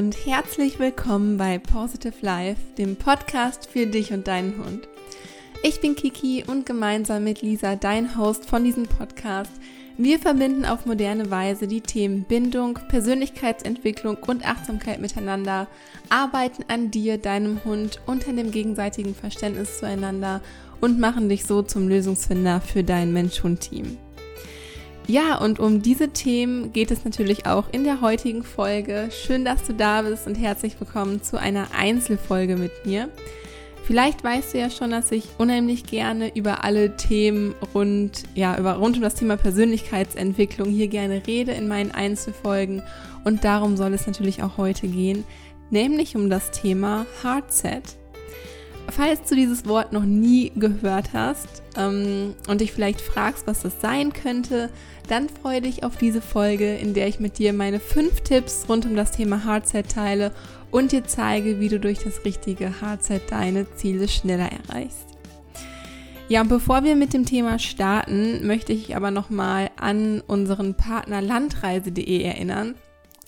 und herzlich willkommen bei Positive Life, dem Podcast für dich und deinen Hund. Ich bin Kiki und gemeinsam mit Lisa, dein Host von diesem Podcast, wir verbinden auf moderne Weise die Themen Bindung, Persönlichkeitsentwicklung und Achtsamkeit miteinander, arbeiten an dir, deinem Hund unter dem gegenseitigen Verständnis zueinander und machen dich so zum Lösungsfinder für dein Mensch-Hund-Team. Ja, und um diese Themen geht es natürlich auch in der heutigen Folge. Schön, dass du da bist und herzlich willkommen zu einer Einzelfolge mit mir. Vielleicht weißt du ja schon, dass ich unheimlich gerne über alle Themen rund, ja, über, rund um das Thema Persönlichkeitsentwicklung hier gerne rede in meinen Einzelfolgen. Und darum soll es natürlich auch heute gehen, nämlich um das Thema Hardset. Falls du dieses Wort noch nie gehört hast ähm, und dich vielleicht fragst, was das sein könnte, dann freue dich auf diese Folge, in der ich mit dir meine fünf Tipps rund um das Thema Hardset teile und dir zeige, wie du durch das richtige Hardset deine Ziele schneller erreichst. Ja, und bevor wir mit dem Thema starten, möchte ich aber nochmal an unseren Partner landreise.de erinnern.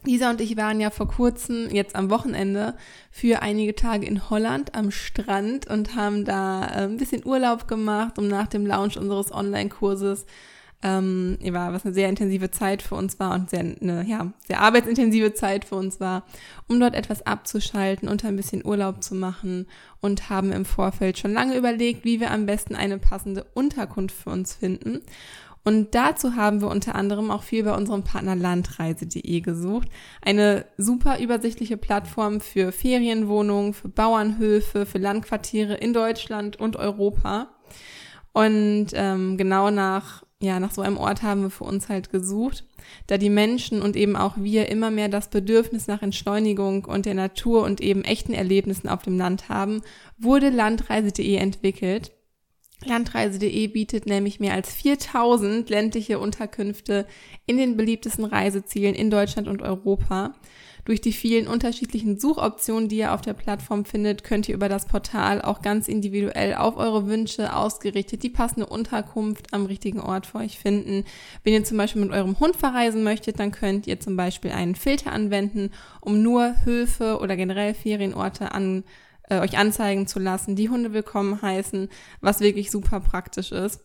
Lisa und ich waren ja vor kurzem, jetzt am Wochenende, für einige Tage in Holland am Strand und haben da äh, ein bisschen Urlaub gemacht, um nach dem Launch unseres Online-Kurses, ähm, ja, was eine sehr intensive Zeit für uns war und sehr, eine, ja, sehr arbeitsintensive Zeit für uns war, um dort etwas abzuschalten und ein bisschen Urlaub zu machen und haben im Vorfeld schon lange überlegt, wie wir am besten eine passende Unterkunft für uns finden. Und dazu haben wir unter anderem auch viel bei unserem Partner landreise.de gesucht. Eine super übersichtliche Plattform für Ferienwohnungen, für Bauernhöfe, für Landquartiere in Deutschland und Europa. Und ähm, genau nach, ja, nach so einem Ort haben wir für uns halt gesucht, da die Menschen und eben auch wir immer mehr das Bedürfnis nach Entschleunigung und der Natur und eben echten Erlebnissen auf dem Land haben, wurde landreise.de entwickelt. Landreise.de bietet nämlich mehr als 4000 ländliche Unterkünfte in den beliebtesten Reisezielen in Deutschland und Europa. Durch die vielen unterschiedlichen Suchoptionen, die ihr auf der Plattform findet, könnt ihr über das Portal auch ganz individuell auf eure Wünsche ausgerichtet die passende Unterkunft am richtigen Ort für euch finden. Wenn ihr zum Beispiel mit eurem Hund verreisen möchtet, dann könnt ihr zum Beispiel einen Filter anwenden, um nur Höfe oder generell Ferienorte an äh, euch anzeigen zu lassen, die Hunde willkommen heißen, was wirklich super praktisch ist.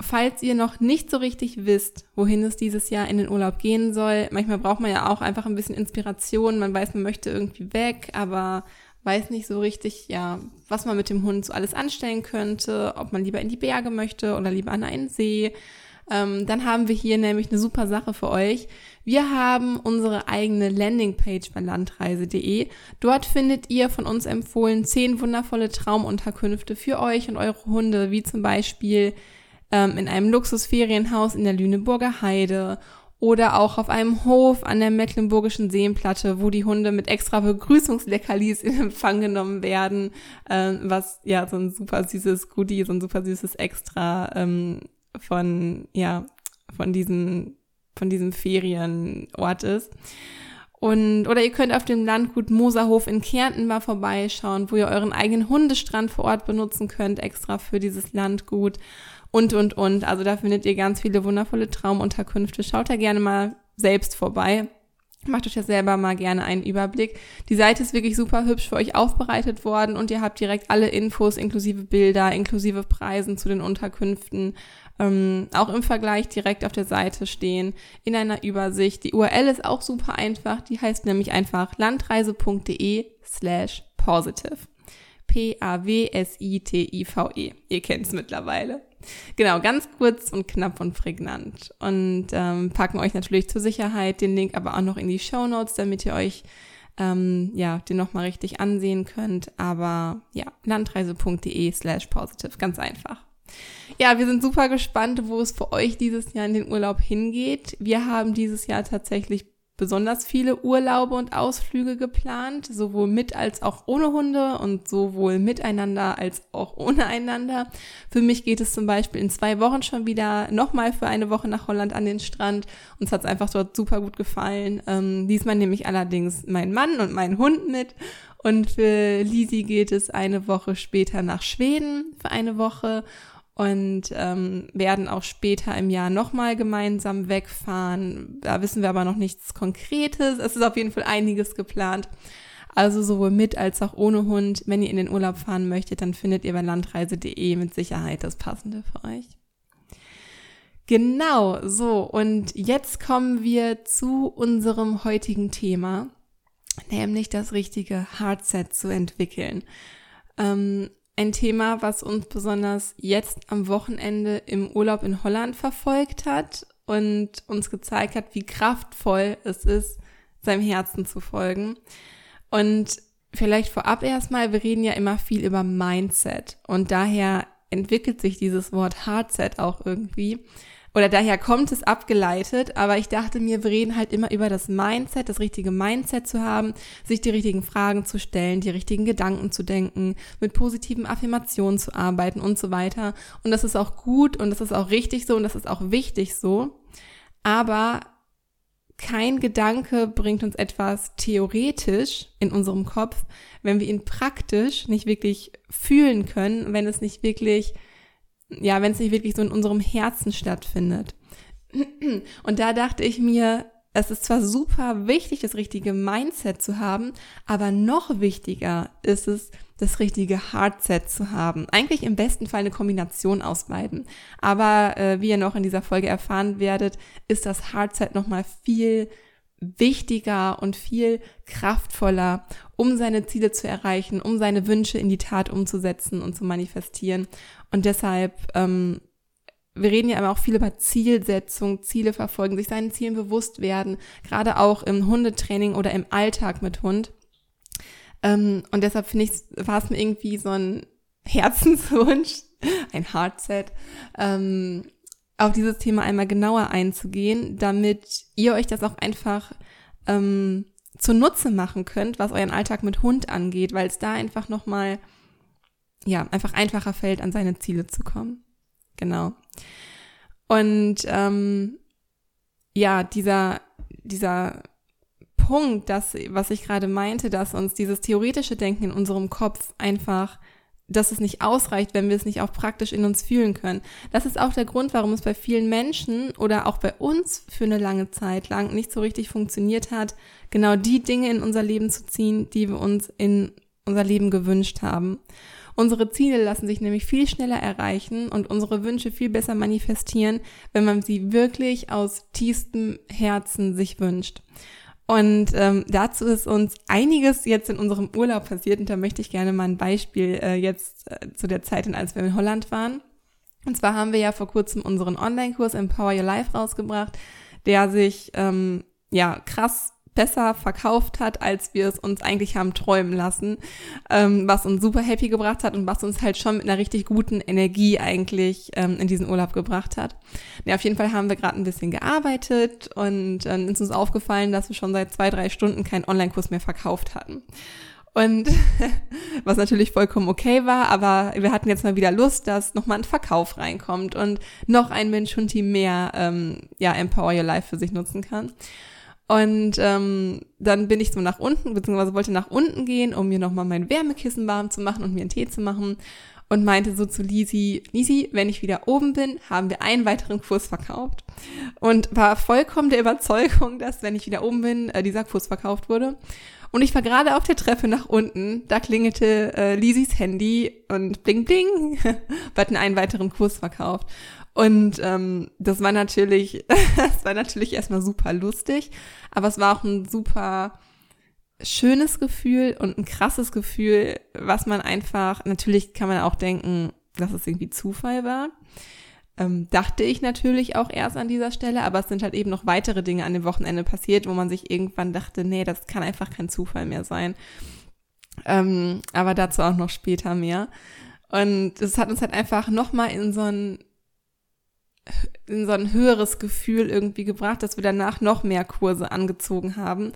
Falls ihr noch nicht so richtig wisst, wohin es dieses Jahr in den Urlaub gehen soll, manchmal braucht man ja auch einfach ein bisschen Inspiration. Man weiß, man möchte irgendwie weg, aber weiß nicht so richtig, ja, was man mit dem Hund so alles anstellen könnte, ob man lieber in die Berge möchte oder lieber an einen See. Ähm, dann haben wir hier nämlich eine super Sache für euch. Wir haben unsere eigene Landingpage bei landreise.de. Dort findet ihr von uns empfohlen zehn wundervolle Traumunterkünfte für euch und eure Hunde, wie zum Beispiel ähm, in einem Luxusferienhaus in der Lüneburger Heide oder auch auf einem Hof an der Mecklenburgischen Seenplatte, wo die Hunde mit extra Begrüßungsleckerlis in Empfang genommen werden, ähm, was ja so ein super süßes Goodie, so ein super süßes Extra ähm, von, ja, von diesem, von diesem Ferienort ist. Und, oder ihr könnt auf dem Landgut Moserhof in Kärnten mal vorbeischauen, wo ihr euren eigenen Hundestrand vor Ort benutzen könnt, extra für dieses Landgut. Und, und, und. Also da findet ihr ganz viele wundervolle Traumunterkünfte. Schaut da gerne mal selbst vorbei. Macht euch ja selber mal gerne einen Überblick. Die Seite ist wirklich super hübsch für euch aufbereitet worden und ihr habt direkt alle Infos inklusive Bilder, inklusive Preisen zu den Unterkünften ähm, auch im Vergleich direkt auf der Seite stehen, in einer Übersicht. Die URL ist auch super einfach, die heißt nämlich einfach landreise.de slash positive. P-A-W-S-I-T-I-V-E. Ihr kennt es mittlerweile. Genau, ganz kurz und knapp und prägnant. Und ähm, packen euch natürlich zur Sicherheit den Link aber auch noch in die Show Notes, damit ihr euch ähm, ja, den nochmal richtig ansehen könnt. Aber ja, landreise.de slash positive. Ganz einfach. Ja, wir sind super gespannt, wo es für euch dieses Jahr in den Urlaub hingeht. Wir haben dieses Jahr tatsächlich besonders viele Urlaube und Ausflüge geplant, sowohl mit als auch ohne Hunde und sowohl miteinander als auch ohne einander. Für mich geht es zum Beispiel in zwei Wochen schon wieder nochmal für eine Woche nach Holland an den Strand. Uns hat es einfach dort super gut gefallen. Ähm, diesmal nehme ich allerdings meinen Mann und meinen Hund mit. Und für Lisi geht es eine Woche später nach Schweden für eine Woche. Und ähm, werden auch später im Jahr nochmal gemeinsam wegfahren. Da wissen wir aber noch nichts Konkretes. Es ist auf jeden Fall einiges geplant. Also sowohl mit als auch ohne Hund. Wenn ihr in den Urlaub fahren möchtet, dann findet ihr bei landreise.de mit Sicherheit das Passende für euch. Genau, so. Und jetzt kommen wir zu unserem heutigen Thema, nämlich das richtige Hardset zu entwickeln. Ähm, ein Thema, was uns besonders jetzt am Wochenende im Urlaub in Holland verfolgt hat und uns gezeigt hat, wie kraftvoll es ist, seinem Herzen zu folgen. Und vielleicht vorab erstmal, wir reden ja immer viel über Mindset und daher entwickelt sich dieses Wort Hardset auch irgendwie oder daher kommt es abgeleitet, aber ich dachte mir, wir reden halt immer über das Mindset, das richtige Mindset zu haben, sich die richtigen Fragen zu stellen, die richtigen Gedanken zu denken, mit positiven Affirmationen zu arbeiten und so weiter. Und das ist auch gut und das ist auch richtig so und das ist auch wichtig so. Aber kein Gedanke bringt uns etwas theoretisch in unserem Kopf, wenn wir ihn praktisch nicht wirklich fühlen können, wenn es nicht wirklich ja, wenn es nicht wirklich so in unserem Herzen stattfindet. Und da dachte ich mir, es ist zwar super wichtig, das richtige Mindset zu haben, aber noch wichtiger ist es, das richtige Hardset zu haben. Eigentlich im besten Fall eine Kombination aus beiden. Aber äh, wie ihr noch in dieser Folge erfahren werdet, ist das Hardset nochmal viel wichtiger und viel kraftvoller, um seine Ziele zu erreichen, um seine Wünsche in die Tat umzusetzen und zu manifestieren. Und deshalb, ähm, wir reden ja immer auch viel über Zielsetzung, Ziele verfolgen, sich seinen Zielen bewusst werden, gerade auch im Hundetraining oder im Alltag mit Hund. Ähm, und deshalb finde ich, war es mir irgendwie so ein Herzenswunsch, ein Hardset, ähm, auf dieses Thema einmal genauer einzugehen, damit ihr euch das auch einfach ähm, zunutze machen könnt, was euren Alltag mit Hund angeht, weil es da einfach nochmal, ja, einfach einfacher fällt, an seine Ziele zu kommen. Genau. Und ähm, ja, dieser, dieser Punkt, das, was ich gerade meinte, dass uns dieses theoretische Denken in unserem Kopf einfach dass es nicht ausreicht, wenn wir es nicht auch praktisch in uns fühlen können. Das ist auch der Grund, warum es bei vielen Menschen oder auch bei uns für eine lange Zeit lang nicht so richtig funktioniert hat, genau die Dinge in unser Leben zu ziehen, die wir uns in unser Leben gewünscht haben. Unsere Ziele lassen sich nämlich viel schneller erreichen und unsere Wünsche viel besser manifestieren, wenn man sie wirklich aus tiefstem Herzen sich wünscht. Und ähm, dazu ist uns einiges jetzt in unserem Urlaub passiert und da möchte ich gerne mal ein Beispiel äh, jetzt äh, zu der Zeit, als wir in Holland waren. Und zwar haben wir ja vor kurzem unseren Online-Kurs Empower Your Life rausgebracht, der sich ähm, ja krass besser verkauft hat, als wir es uns eigentlich haben träumen lassen, ähm, was uns super happy gebracht hat und was uns halt schon mit einer richtig guten Energie eigentlich ähm, in diesen Urlaub gebracht hat. Ja, auf jeden Fall haben wir gerade ein bisschen gearbeitet und ähm, ist uns aufgefallen, dass wir schon seit zwei, drei Stunden keinen Online-Kurs mehr verkauft hatten. Und was natürlich vollkommen okay war, aber wir hatten jetzt mal wieder Lust, dass nochmal ein Verkauf reinkommt und noch ein Mensch und Team mehr ähm, ja, Empower Your Life für sich nutzen kann. Und ähm, dann bin ich so nach unten, beziehungsweise wollte nach unten gehen, um mir nochmal mein Wärmekissen warm zu machen und mir einen Tee zu machen. Und meinte so zu Lisi, Lisi, wenn ich wieder oben bin, haben wir einen weiteren Kurs verkauft. Und war vollkommen der Überzeugung, dass, wenn ich wieder oben bin, äh, dieser Kurs verkauft wurde. Und ich war gerade auf der Treppe nach unten, da klingelte äh, Lisis Handy und bling bling, wir hatten einen weiteren Kurs verkauft. Und ähm, das war natürlich, das war natürlich erstmal super lustig, aber es war auch ein super schönes Gefühl und ein krasses Gefühl, was man einfach, natürlich kann man auch denken, dass es irgendwie Zufall war. Ähm, dachte ich natürlich auch erst an dieser Stelle, aber es sind halt eben noch weitere Dinge an dem Wochenende passiert, wo man sich irgendwann dachte, nee, das kann einfach kein Zufall mehr sein. Ähm, aber dazu auch noch später mehr. Und es hat uns halt einfach nochmal in so ein in so ein höheres Gefühl irgendwie gebracht, dass wir danach noch mehr Kurse angezogen haben.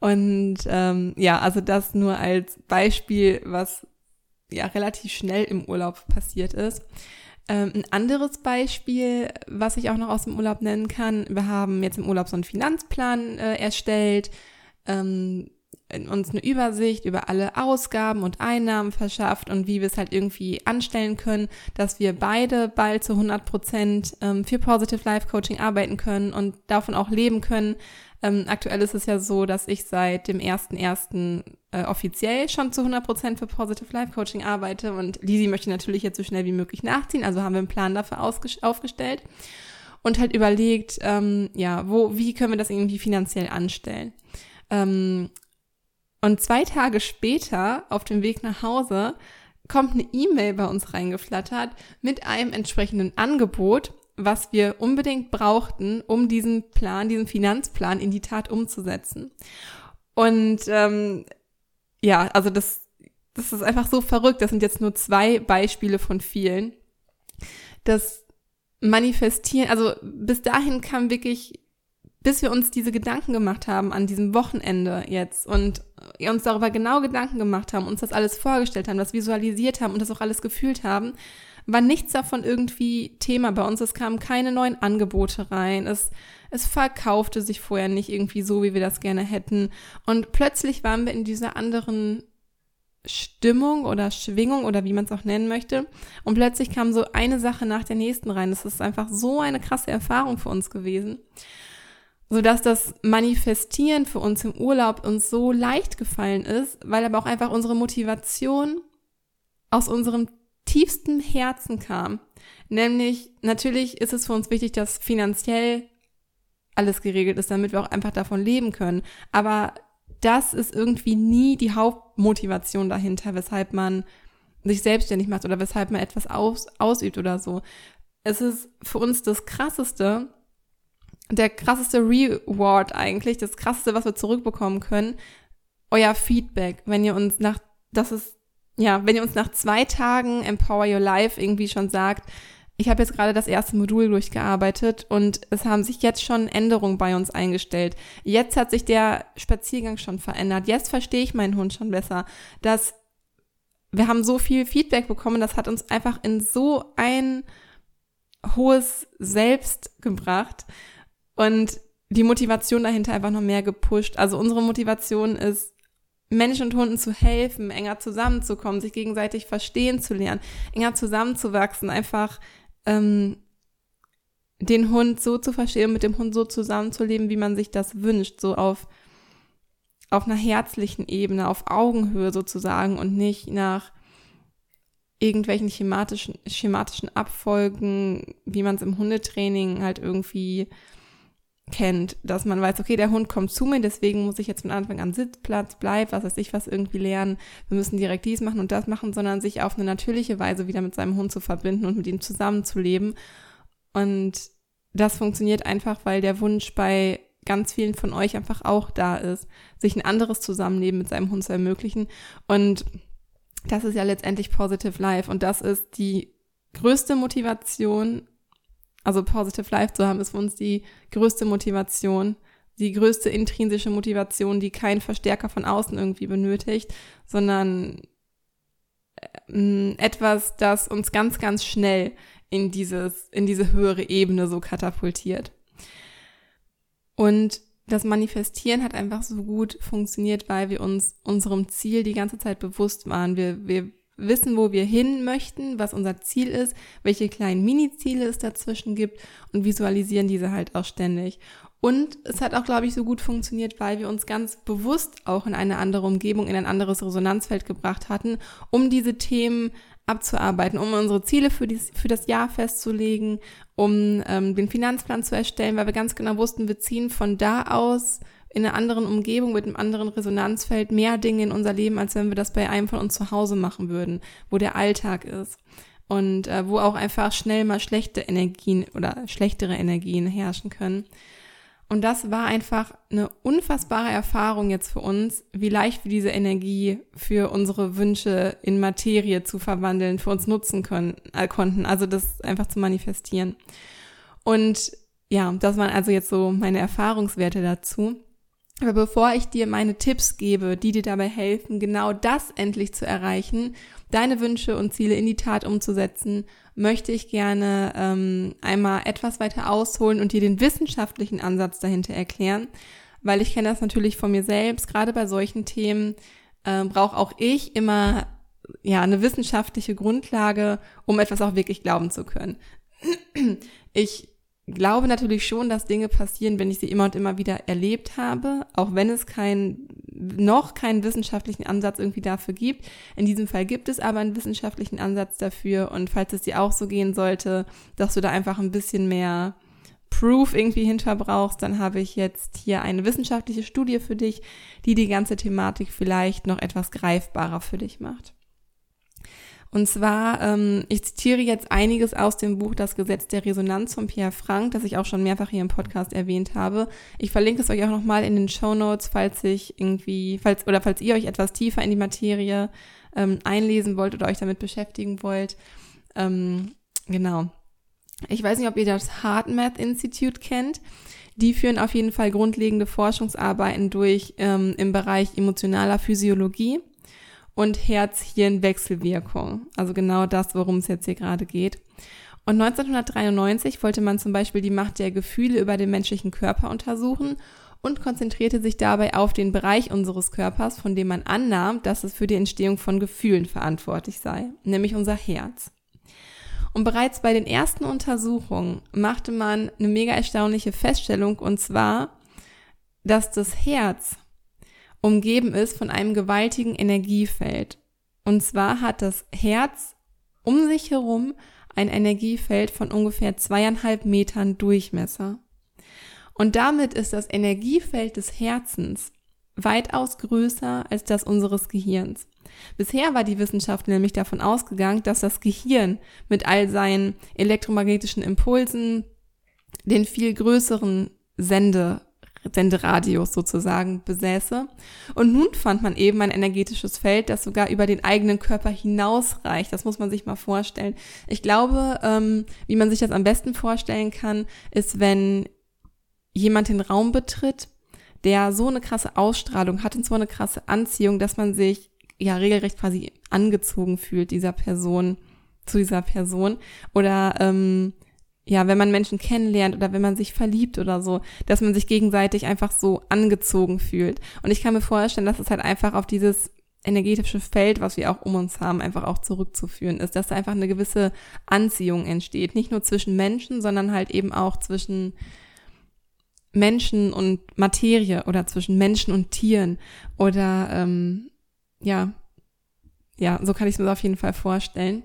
Und ähm, ja, also das nur als Beispiel, was ja relativ schnell im Urlaub passiert ist. Ähm, ein anderes Beispiel, was ich auch noch aus dem Urlaub nennen kann, wir haben jetzt im Urlaub so einen Finanzplan äh, erstellt. Ähm, uns eine Übersicht über alle Ausgaben und Einnahmen verschafft und wie wir es halt irgendwie anstellen können, dass wir beide bald zu 100 Prozent ähm, für Positive Life Coaching arbeiten können und davon auch leben können. Ähm, aktuell ist es ja so, dass ich seit dem 1.1. Äh, offiziell schon zu 100 Prozent für Positive Life Coaching arbeite und Lisi möchte natürlich jetzt so schnell wie möglich nachziehen, also haben wir einen Plan dafür aufgestellt und halt überlegt, ähm, ja, wo, wie können wir das irgendwie finanziell anstellen. Ähm, und zwei Tage später, auf dem Weg nach Hause, kommt eine E-Mail bei uns reingeflattert mit einem entsprechenden Angebot, was wir unbedingt brauchten, um diesen Plan, diesen Finanzplan in die Tat umzusetzen. Und ähm, ja, also das, das ist einfach so verrückt. Das sind jetzt nur zwei Beispiele von vielen. Das Manifestieren, also bis dahin kam wirklich bis wir uns diese Gedanken gemacht haben an diesem Wochenende jetzt und uns darüber genau Gedanken gemacht haben, uns das alles vorgestellt haben, das visualisiert haben und das auch alles gefühlt haben, war nichts davon irgendwie Thema bei uns. Es kamen keine neuen Angebote rein. Es, es verkaufte sich vorher nicht irgendwie so, wie wir das gerne hätten. Und plötzlich waren wir in dieser anderen Stimmung oder Schwingung oder wie man es auch nennen möchte. Und plötzlich kam so eine Sache nach der nächsten rein. Das ist einfach so eine krasse Erfahrung für uns gewesen so dass das Manifestieren für uns im Urlaub uns so leicht gefallen ist, weil aber auch einfach unsere Motivation aus unserem tiefsten Herzen kam. Nämlich, natürlich ist es für uns wichtig, dass finanziell alles geregelt ist, damit wir auch einfach davon leben können. Aber das ist irgendwie nie die Hauptmotivation dahinter, weshalb man sich selbstständig macht oder weshalb man etwas aus, ausübt oder so. Es ist für uns das Krasseste, der krasseste Reward eigentlich, das krasseste, was wir zurückbekommen können, euer Feedback, wenn ihr uns nach, das ist, ja, wenn ihr uns nach zwei Tagen Empower Your Life irgendwie schon sagt, ich habe jetzt gerade das erste Modul durchgearbeitet und es haben sich jetzt schon Änderungen bei uns eingestellt. Jetzt hat sich der Spaziergang schon verändert. Jetzt verstehe ich meinen Hund schon besser. Dass wir haben so viel Feedback bekommen, das hat uns einfach in so ein hohes Selbst gebracht und die Motivation dahinter einfach noch mehr gepusht. Also unsere Motivation ist, Menschen und Hunden zu helfen, enger zusammenzukommen, sich gegenseitig verstehen zu lernen, enger zusammenzuwachsen, einfach ähm, den Hund so zu verstehen, mit dem Hund so zusammenzuleben, wie man sich das wünscht, so auf, auf einer herzlichen Ebene, auf Augenhöhe sozusagen und nicht nach irgendwelchen schematischen, schematischen Abfolgen, wie man es im Hundetraining halt irgendwie kennt, dass man weiß, okay, der Hund kommt zu mir, deswegen muss ich jetzt von Anfang an Sitzplatz, bleib, was weiß ich, was irgendwie lernen. Wir müssen direkt dies machen und das machen, sondern sich auf eine natürliche Weise wieder mit seinem Hund zu verbinden und mit ihm zusammenzuleben. Und das funktioniert einfach, weil der Wunsch bei ganz vielen von euch einfach auch da ist, sich ein anderes Zusammenleben mit seinem Hund zu ermöglichen. Und das ist ja letztendlich Positive Life und das ist die größte Motivation also Positive Life zu haben, ist für uns die größte Motivation, die größte intrinsische Motivation, die kein Verstärker von außen irgendwie benötigt, sondern äh, etwas, das uns ganz, ganz schnell in dieses, in diese höhere Ebene so katapultiert. Und das Manifestieren hat einfach so gut funktioniert, weil wir uns unserem Ziel die ganze Zeit bewusst waren. Wir, wir wissen, wo wir hin möchten, was unser Ziel ist, welche kleinen Mini-Ziele es dazwischen gibt und visualisieren diese halt auch ständig. Und es hat auch, glaube ich, so gut funktioniert, weil wir uns ganz bewusst auch in eine andere Umgebung, in ein anderes Resonanzfeld gebracht hatten, um diese Themen abzuarbeiten, um unsere Ziele für, dies, für das Jahr festzulegen, um ähm, den Finanzplan zu erstellen, weil wir ganz genau wussten, wir ziehen von da aus in einer anderen Umgebung, mit einem anderen Resonanzfeld mehr Dinge in unser Leben, als wenn wir das bei einem von uns zu Hause machen würden, wo der Alltag ist und äh, wo auch einfach schnell mal schlechte Energien oder schlechtere Energien herrschen können. Und das war einfach eine unfassbare Erfahrung jetzt für uns, wie leicht wir diese Energie für unsere Wünsche in Materie zu verwandeln, für uns nutzen können, äh, konnten, also das einfach zu manifestieren. Und ja, das waren also jetzt so meine Erfahrungswerte dazu. Aber bevor ich dir meine Tipps gebe, die dir dabei helfen, genau das endlich zu erreichen, deine Wünsche und Ziele in die Tat umzusetzen, möchte ich gerne ähm, einmal etwas weiter ausholen und dir den wissenschaftlichen Ansatz dahinter erklären, weil ich kenne das natürlich von mir selbst. Gerade bei solchen Themen äh, brauche auch ich immer ja eine wissenschaftliche Grundlage, um etwas auch wirklich glauben zu können. Ich glaube natürlich schon, dass Dinge passieren, wenn ich sie immer und immer wieder erlebt habe, auch wenn es kein, noch keinen wissenschaftlichen Ansatz irgendwie dafür gibt. In diesem Fall gibt es aber einen wissenschaftlichen Ansatz dafür und falls es dir auch so gehen sollte, dass du da einfach ein bisschen mehr Proof irgendwie hinter brauchst, dann habe ich jetzt hier eine wissenschaftliche Studie für dich, die die ganze Thematik vielleicht noch etwas greifbarer für dich macht. Und zwar, ähm, ich zitiere jetzt einiges aus dem Buch Das Gesetz der Resonanz von Pierre Frank, das ich auch schon mehrfach hier im Podcast erwähnt habe. Ich verlinke es euch auch nochmal in den Show Notes, falls ich irgendwie, falls, oder falls ihr euch etwas tiefer in die Materie ähm, einlesen wollt oder euch damit beschäftigen wollt. Ähm, genau. Ich weiß nicht, ob ihr das Hard Math Institute kennt. Die führen auf jeden Fall grundlegende Forschungsarbeiten durch ähm, im Bereich emotionaler Physiologie und Herz-Hirn-Wechselwirkung. Also genau das, worum es jetzt hier gerade geht. Und 1993 wollte man zum Beispiel die Macht der Gefühle über den menschlichen Körper untersuchen und konzentrierte sich dabei auf den Bereich unseres Körpers, von dem man annahm, dass es für die Entstehung von Gefühlen verantwortlich sei, nämlich unser Herz. Und bereits bei den ersten Untersuchungen machte man eine mega erstaunliche Feststellung, und zwar, dass das Herz umgeben ist von einem gewaltigen Energiefeld. Und zwar hat das Herz um sich herum ein Energiefeld von ungefähr zweieinhalb Metern Durchmesser. Und damit ist das Energiefeld des Herzens weitaus größer als das unseres Gehirns. Bisher war die Wissenschaft nämlich davon ausgegangen, dass das Gehirn mit all seinen elektromagnetischen Impulsen den viel größeren Sende Senderadius sozusagen besäße. Und nun fand man eben ein energetisches Feld, das sogar über den eigenen Körper hinausreicht. Das muss man sich mal vorstellen. Ich glaube, ähm, wie man sich das am besten vorstellen kann, ist, wenn jemand den Raum betritt, der so eine krasse Ausstrahlung hat und so eine krasse Anziehung, dass man sich ja regelrecht quasi angezogen fühlt dieser Person zu dieser Person oder ähm, ja, wenn man Menschen kennenlernt oder wenn man sich verliebt oder so, dass man sich gegenseitig einfach so angezogen fühlt. Und ich kann mir vorstellen, dass es halt einfach auf dieses energetische Feld, was wir auch um uns haben, einfach auch zurückzuführen ist, dass da einfach eine gewisse Anziehung entsteht. Nicht nur zwischen Menschen, sondern halt eben auch zwischen Menschen und Materie oder zwischen Menschen und Tieren oder ähm, ja, ja, so kann ich es mir auf jeden Fall vorstellen.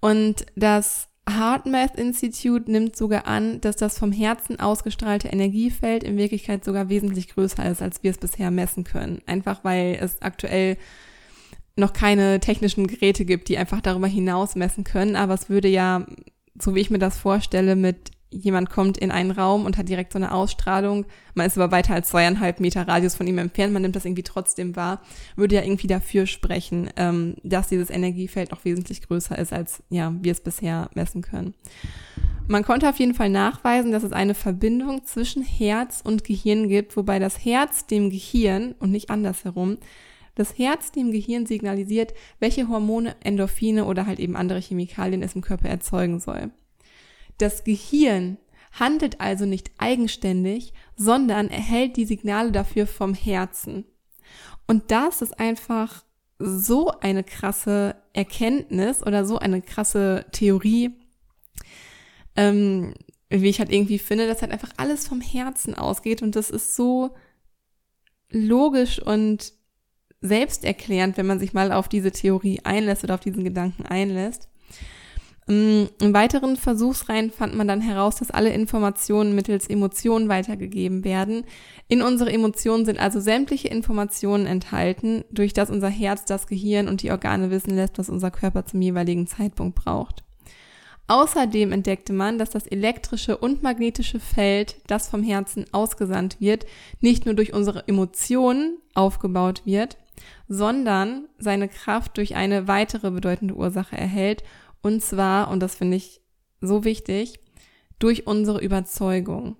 Und das HeartMath Institute nimmt sogar an, dass das vom Herzen ausgestrahlte Energiefeld in Wirklichkeit sogar wesentlich größer ist, als wir es bisher messen können. Einfach weil es aktuell noch keine technischen Geräte gibt, die einfach darüber hinaus messen können. Aber es würde ja, so wie ich mir das vorstelle, mit jemand kommt in einen Raum und hat direkt so eine Ausstrahlung, man ist aber weiter als zweieinhalb Meter Radius von ihm entfernt, man nimmt das irgendwie trotzdem wahr, würde ja irgendwie dafür sprechen, ähm, dass dieses Energiefeld noch wesentlich größer ist, als ja, wir es bisher messen können. Man konnte auf jeden Fall nachweisen, dass es eine Verbindung zwischen Herz und Gehirn gibt, wobei das Herz dem Gehirn und nicht andersherum das Herz dem Gehirn signalisiert, welche Hormone, Endorphine oder halt eben andere Chemikalien es im Körper erzeugen soll. Das Gehirn handelt also nicht eigenständig, sondern erhält die Signale dafür vom Herzen. Und das ist einfach so eine krasse Erkenntnis oder so eine krasse Theorie, ähm, wie ich halt irgendwie finde, dass halt einfach alles vom Herzen ausgeht und das ist so logisch und selbsterklärend, wenn man sich mal auf diese Theorie einlässt oder auf diesen Gedanken einlässt. Mm, in weiteren Versuchsreihen fand man dann heraus, dass alle Informationen mittels Emotionen weitergegeben werden. In unsere Emotionen sind also sämtliche Informationen enthalten, durch das unser Herz, das Gehirn und die Organe wissen lässt, was unser Körper zum jeweiligen Zeitpunkt braucht. Außerdem entdeckte man, dass das elektrische und magnetische Feld, das vom Herzen ausgesandt wird, nicht nur durch unsere Emotionen aufgebaut wird, sondern seine Kraft durch eine weitere bedeutende Ursache erhält, und zwar, und das finde ich so wichtig, durch unsere Überzeugung.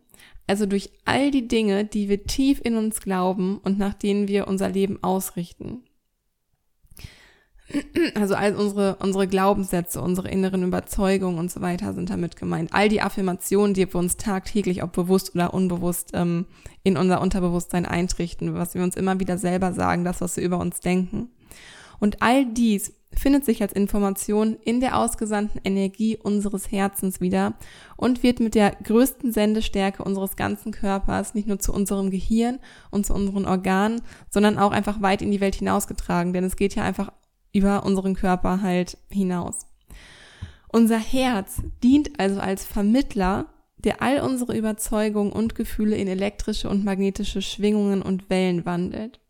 Also durch all die Dinge, die wir tief in uns glauben und nach denen wir unser Leben ausrichten. Also all unsere, unsere Glaubenssätze, unsere inneren Überzeugungen und so weiter sind damit gemeint. All die Affirmationen, die wir uns tagtäglich, ob bewusst oder unbewusst, ähm, in unser Unterbewusstsein eintrichten, was wir uns immer wieder selber sagen, das, was wir über uns denken. Und all dies findet sich als Information in der ausgesandten Energie unseres Herzens wieder und wird mit der größten Sendestärke unseres ganzen Körpers nicht nur zu unserem Gehirn und zu unseren Organen, sondern auch einfach weit in die Welt hinausgetragen, denn es geht ja einfach über unseren Körper halt hinaus. Unser Herz dient also als Vermittler, der all unsere Überzeugungen und Gefühle in elektrische und magnetische Schwingungen und Wellen wandelt.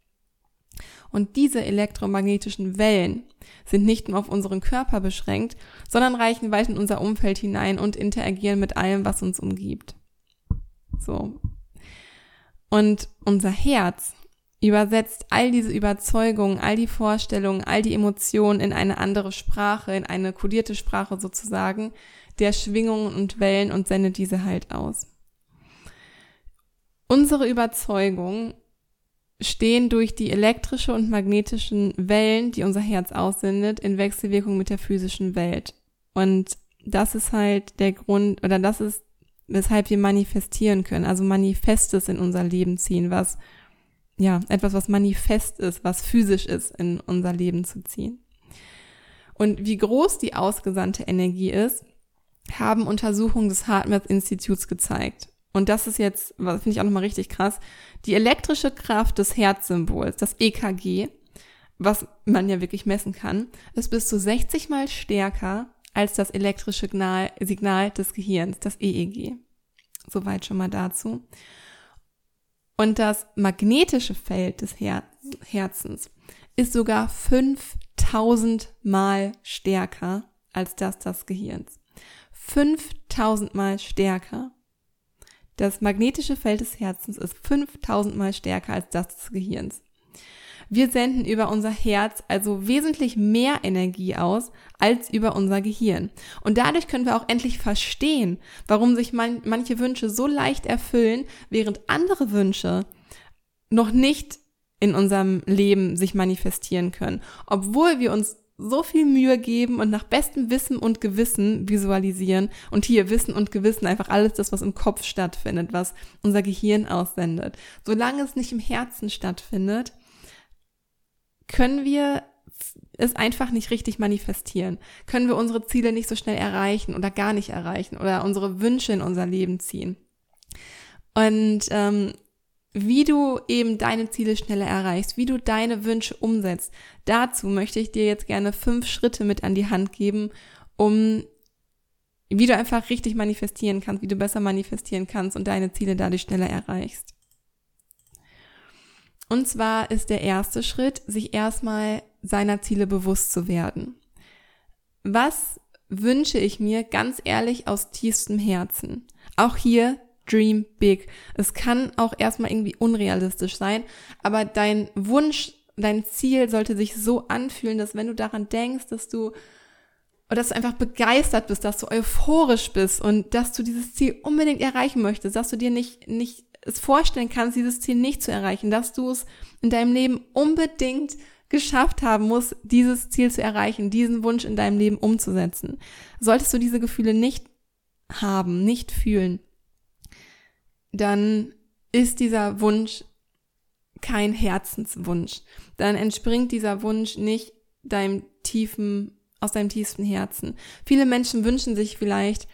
Und diese elektromagnetischen Wellen sind nicht nur auf unseren Körper beschränkt, sondern reichen weit in unser Umfeld hinein und interagieren mit allem, was uns umgibt. So. Und unser Herz übersetzt all diese Überzeugungen, all die Vorstellungen, all die Emotionen in eine andere Sprache, in eine kodierte Sprache sozusagen, der Schwingungen und Wellen und sendet diese halt aus. Unsere Überzeugungen stehen durch die elektrische und magnetischen Wellen, die unser Herz aussendet, in Wechselwirkung mit der physischen Welt. Und das ist halt der Grund, oder das ist, weshalb wir manifestieren können, also Manifestes in unser Leben ziehen, was, ja, etwas, was manifest ist, was physisch ist, in unser Leben zu ziehen. Und wie groß die ausgesandte Energie ist, haben Untersuchungen des Hartmouth Instituts gezeigt. Und das ist jetzt, finde ich auch nochmal richtig krass, die elektrische Kraft des Herzsymbols, das EKG, was man ja wirklich messen kann, ist bis zu 60 mal stärker als das elektrische Signal, des Gehirns, das EEG. Soweit schon mal dazu. Und das magnetische Feld des Her Herzens ist sogar 5000 mal stärker als das des Gehirns. 5000 mal stärker. Das magnetische Feld des Herzens ist 5000 mal stärker als das des Gehirns. Wir senden über unser Herz also wesentlich mehr Energie aus als über unser Gehirn. Und dadurch können wir auch endlich verstehen, warum sich man, manche Wünsche so leicht erfüllen, während andere Wünsche noch nicht in unserem Leben sich manifestieren können, obwohl wir uns so viel Mühe geben und nach bestem Wissen und Gewissen visualisieren und hier Wissen und Gewissen einfach alles das, was im Kopf stattfindet, was unser Gehirn aussendet. Solange es nicht im Herzen stattfindet, können wir es einfach nicht richtig manifestieren. Können wir unsere Ziele nicht so schnell erreichen oder gar nicht erreichen oder unsere Wünsche in unser Leben ziehen. Und ähm, wie du eben deine Ziele schneller erreichst, wie du deine Wünsche umsetzt. Dazu möchte ich dir jetzt gerne fünf Schritte mit an die Hand geben, um wie du einfach richtig manifestieren kannst, wie du besser manifestieren kannst und deine Ziele dadurch schneller erreichst. Und zwar ist der erste Schritt, sich erstmal seiner Ziele bewusst zu werden. Was wünsche ich mir ganz ehrlich aus tiefstem Herzen? Auch hier dream big. Es kann auch erstmal irgendwie unrealistisch sein, aber dein Wunsch, dein Ziel sollte sich so anfühlen, dass wenn du daran denkst, dass du dass du einfach begeistert bist, dass du euphorisch bist und dass du dieses Ziel unbedingt erreichen möchtest, dass du dir nicht, nicht es vorstellen kannst, dieses Ziel nicht zu erreichen, dass du es in deinem Leben unbedingt geschafft haben musst, dieses Ziel zu erreichen, diesen Wunsch in deinem Leben umzusetzen. Solltest du diese Gefühle nicht haben, nicht fühlen, dann ist dieser Wunsch kein Herzenswunsch. Dann entspringt dieser Wunsch nicht deinem tiefen, aus deinem tiefsten Herzen. Viele Menschen wünschen sich vielleicht,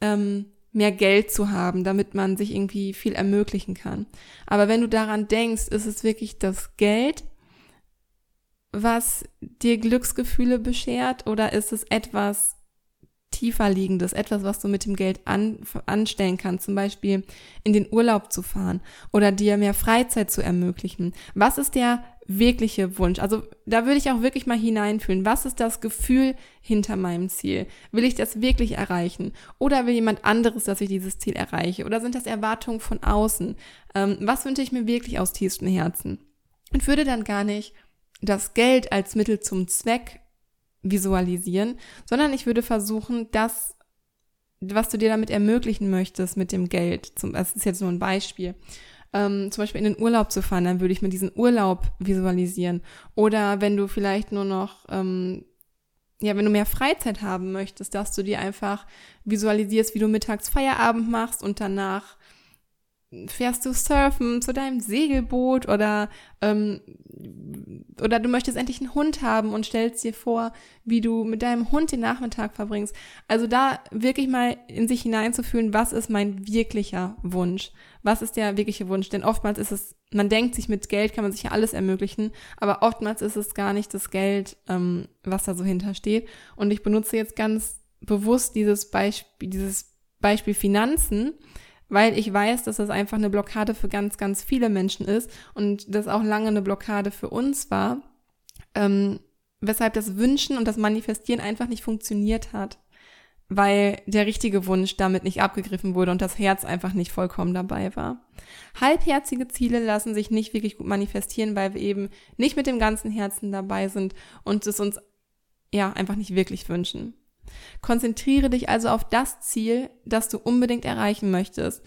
ähm, mehr Geld zu haben, damit man sich irgendwie viel ermöglichen kann. Aber wenn du daran denkst, ist es wirklich das Geld, was dir Glücksgefühle beschert, oder ist es etwas, tiefer liegendes, etwas, was du mit dem Geld an, anstellen kannst, zum Beispiel in den Urlaub zu fahren oder dir mehr Freizeit zu ermöglichen. Was ist der wirkliche Wunsch? Also da würde ich auch wirklich mal hineinfühlen. Was ist das Gefühl hinter meinem Ziel? Will ich das wirklich erreichen? Oder will jemand anderes, dass ich dieses Ziel erreiche? Oder sind das Erwartungen von außen? Ähm, was wünsche ich mir wirklich aus tiefstem Herzen? Und würde dann gar nicht das Geld als Mittel zum Zweck visualisieren, sondern ich würde versuchen, das, was du dir damit ermöglichen möchtest mit dem Geld, zum, das ist jetzt nur ein Beispiel, ähm, zum Beispiel in den Urlaub zu fahren, dann würde ich mir diesen Urlaub visualisieren. Oder wenn du vielleicht nur noch, ähm, ja, wenn du mehr Freizeit haben möchtest, dass du dir einfach visualisierst, wie du mittags Feierabend machst und danach fährst du surfen zu deinem Segelboot oder ähm, oder du möchtest endlich einen Hund haben und stellst dir vor, wie du mit deinem Hund den Nachmittag verbringst. Also da wirklich mal in sich hineinzufühlen, was ist mein wirklicher Wunsch? Was ist der wirkliche Wunsch? Denn oftmals ist es, man denkt sich, mit Geld kann man sich ja alles ermöglichen, aber oftmals ist es gar nicht das Geld, ähm, was da so hintersteht. Und ich benutze jetzt ganz bewusst dieses Beispiel, dieses Beispiel Finanzen, weil ich weiß, dass das einfach eine Blockade für ganz, ganz viele Menschen ist und das auch lange eine Blockade für uns war, ähm, weshalb das Wünschen und das Manifestieren einfach nicht funktioniert hat, weil der richtige Wunsch damit nicht abgegriffen wurde und das Herz einfach nicht vollkommen dabei war. Halbherzige Ziele lassen sich nicht wirklich gut manifestieren, weil wir eben nicht mit dem ganzen Herzen dabei sind und es uns ja einfach nicht wirklich wünschen. Konzentriere dich also auf das Ziel, das du unbedingt erreichen möchtest.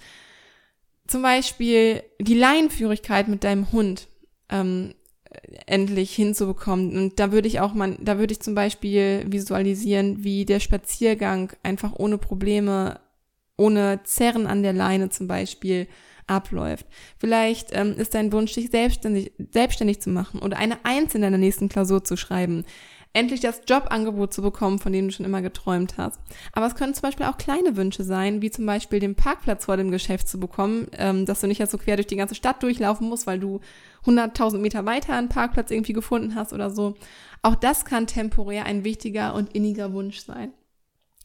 Zum Beispiel die Laienführigkeit mit deinem Hund ähm, endlich hinzubekommen. Und da würde ich auch mal, da würde ich zum Beispiel visualisieren, wie der Spaziergang einfach ohne Probleme, ohne Zerren an der Leine zum Beispiel abläuft. Vielleicht ähm, ist dein Wunsch, dich selbstständig, selbstständig zu machen oder eine Eins in deiner nächsten Klausur zu schreiben endlich das Jobangebot zu bekommen, von dem du schon immer geträumt hast. Aber es können zum Beispiel auch kleine Wünsche sein, wie zum Beispiel den Parkplatz vor dem Geschäft zu bekommen, ähm, dass du nicht erst so quer durch die ganze Stadt durchlaufen musst, weil du 100.000 Meter weiter einen Parkplatz irgendwie gefunden hast oder so. Auch das kann temporär ein wichtiger und inniger Wunsch sein.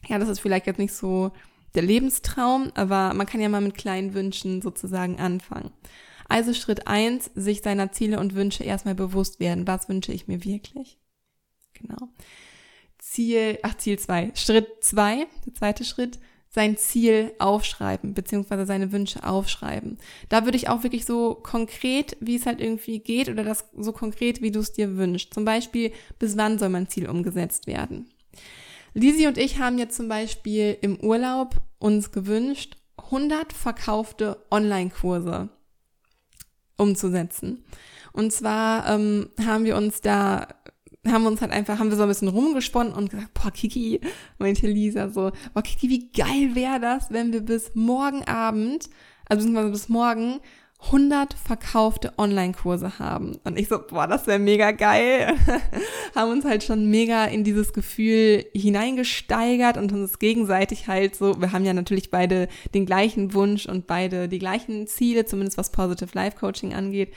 Ja, das ist vielleicht jetzt nicht so der Lebenstraum, aber man kann ja mal mit kleinen Wünschen sozusagen anfangen. Also Schritt eins: sich seiner Ziele und Wünsche erstmal bewusst werden. Was wünsche ich mir wirklich? Genau. Ziel, ach, Ziel zwei. Schritt zwei, der zweite Schritt, sein Ziel aufschreiben, beziehungsweise seine Wünsche aufschreiben. Da würde ich auch wirklich so konkret, wie es halt irgendwie geht, oder das so konkret, wie du es dir wünschst. Zum Beispiel, bis wann soll mein Ziel umgesetzt werden? Lisi und ich haben jetzt zum Beispiel im Urlaub uns gewünscht, 100 verkaufte Online-Kurse umzusetzen. Und zwar ähm, haben wir uns da haben uns halt einfach, haben wir so ein bisschen rumgesponnen und gesagt, boah, Kiki, meinte Lisa so, boah, Kiki, wie geil wäre das, wenn wir bis morgen Abend, also beziehungsweise bis morgen, 100 verkaufte Online-Kurse haben. Und ich so, boah, das wäre mega geil. haben uns halt schon mega in dieses Gefühl hineingesteigert und uns gegenseitig halt so, wir haben ja natürlich beide den gleichen Wunsch und beide die gleichen Ziele, zumindest was Positive Life Coaching angeht.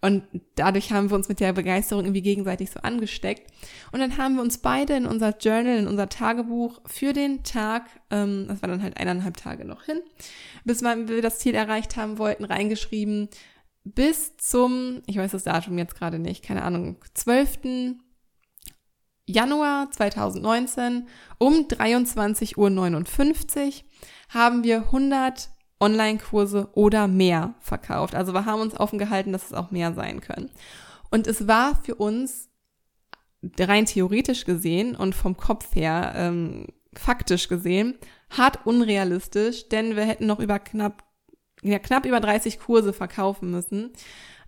Und dadurch haben wir uns mit der Begeisterung irgendwie gegenseitig so angesteckt. Und dann haben wir uns beide in unser Journal, in unser Tagebuch für den Tag, ähm, das war dann halt eineinhalb Tage noch hin, bis wir das Ziel erreicht haben wollten, reingeschrieben, bis zum, ich weiß das Datum jetzt gerade nicht, keine Ahnung, 12. Januar 2019 um 23.59 Uhr haben wir 100 Online-Kurse oder mehr verkauft. Also wir haben uns offen gehalten, dass es auch mehr sein können. Und es war für uns rein theoretisch gesehen und vom Kopf her ähm, faktisch gesehen hart unrealistisch, denn wir hätten noch über knapp ja, knapp über 30 Kurse verkaufen müssen.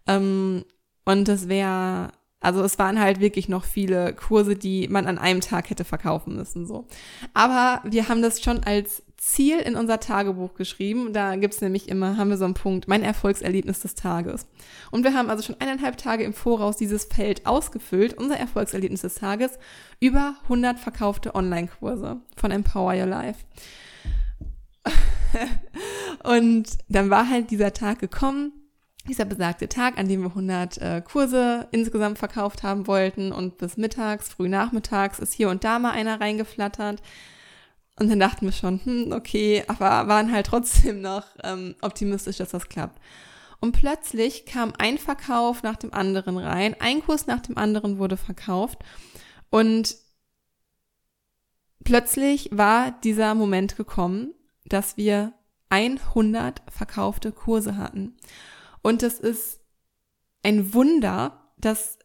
Ähm, und es wäre also es waren halt wirklich noch viele Kurse, die man an einem Tag hätte verkaufen müssen. so. Aber wir haben das schon als Ziel in unser Tagebuch geschrieben. Da gibt's nämlich immer, haben wir so einen Punkt, mein Erfolgserlebnis des Tages. Und wir haben also schon eineinhalb Tage im Voraus dieses Feld ausgefüllt, unser Erfolgserlebnis des Tages, über 100 verkaufte Online-Kurse von Empower Your Life. und dann war halt dieser Tag gekommen dieser besagte Tag, an dem wir 100 äh, Kurse insgesamt verkauft haben wollten und bis mittags, früh nachmittags ist hier und da mal einer reingeflattert. Und dann dachten wir schon, hm, okay, aber waren halt trotzdem noch ähm, optimistisch, dass das klappt. Und plötzlich kam ein Verkauf nach dem anderen rein, ein Kurs nach dem anderen wurde verkauft und plötzlich war dieser Moment gekommen, dass wir 100 verkaufte Kurse hatten. Und es ist ein Wunder, dass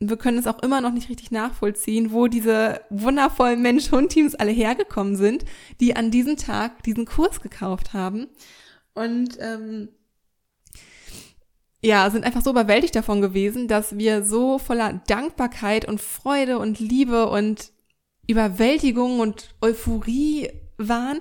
wir können es auch immer noch nicht richtig nachvollziehen, wo diese wundervollen Mensch-Hund-Teams alle hergekommen sind, die an diesem Tag diesen Kurs gekauft haben. Und ähm, ja, sind einfach so überwältigt davon gewesen, dass wir so voller Dankbarkeit und Freude und Liebe und Überwältigung und Euphorie waren,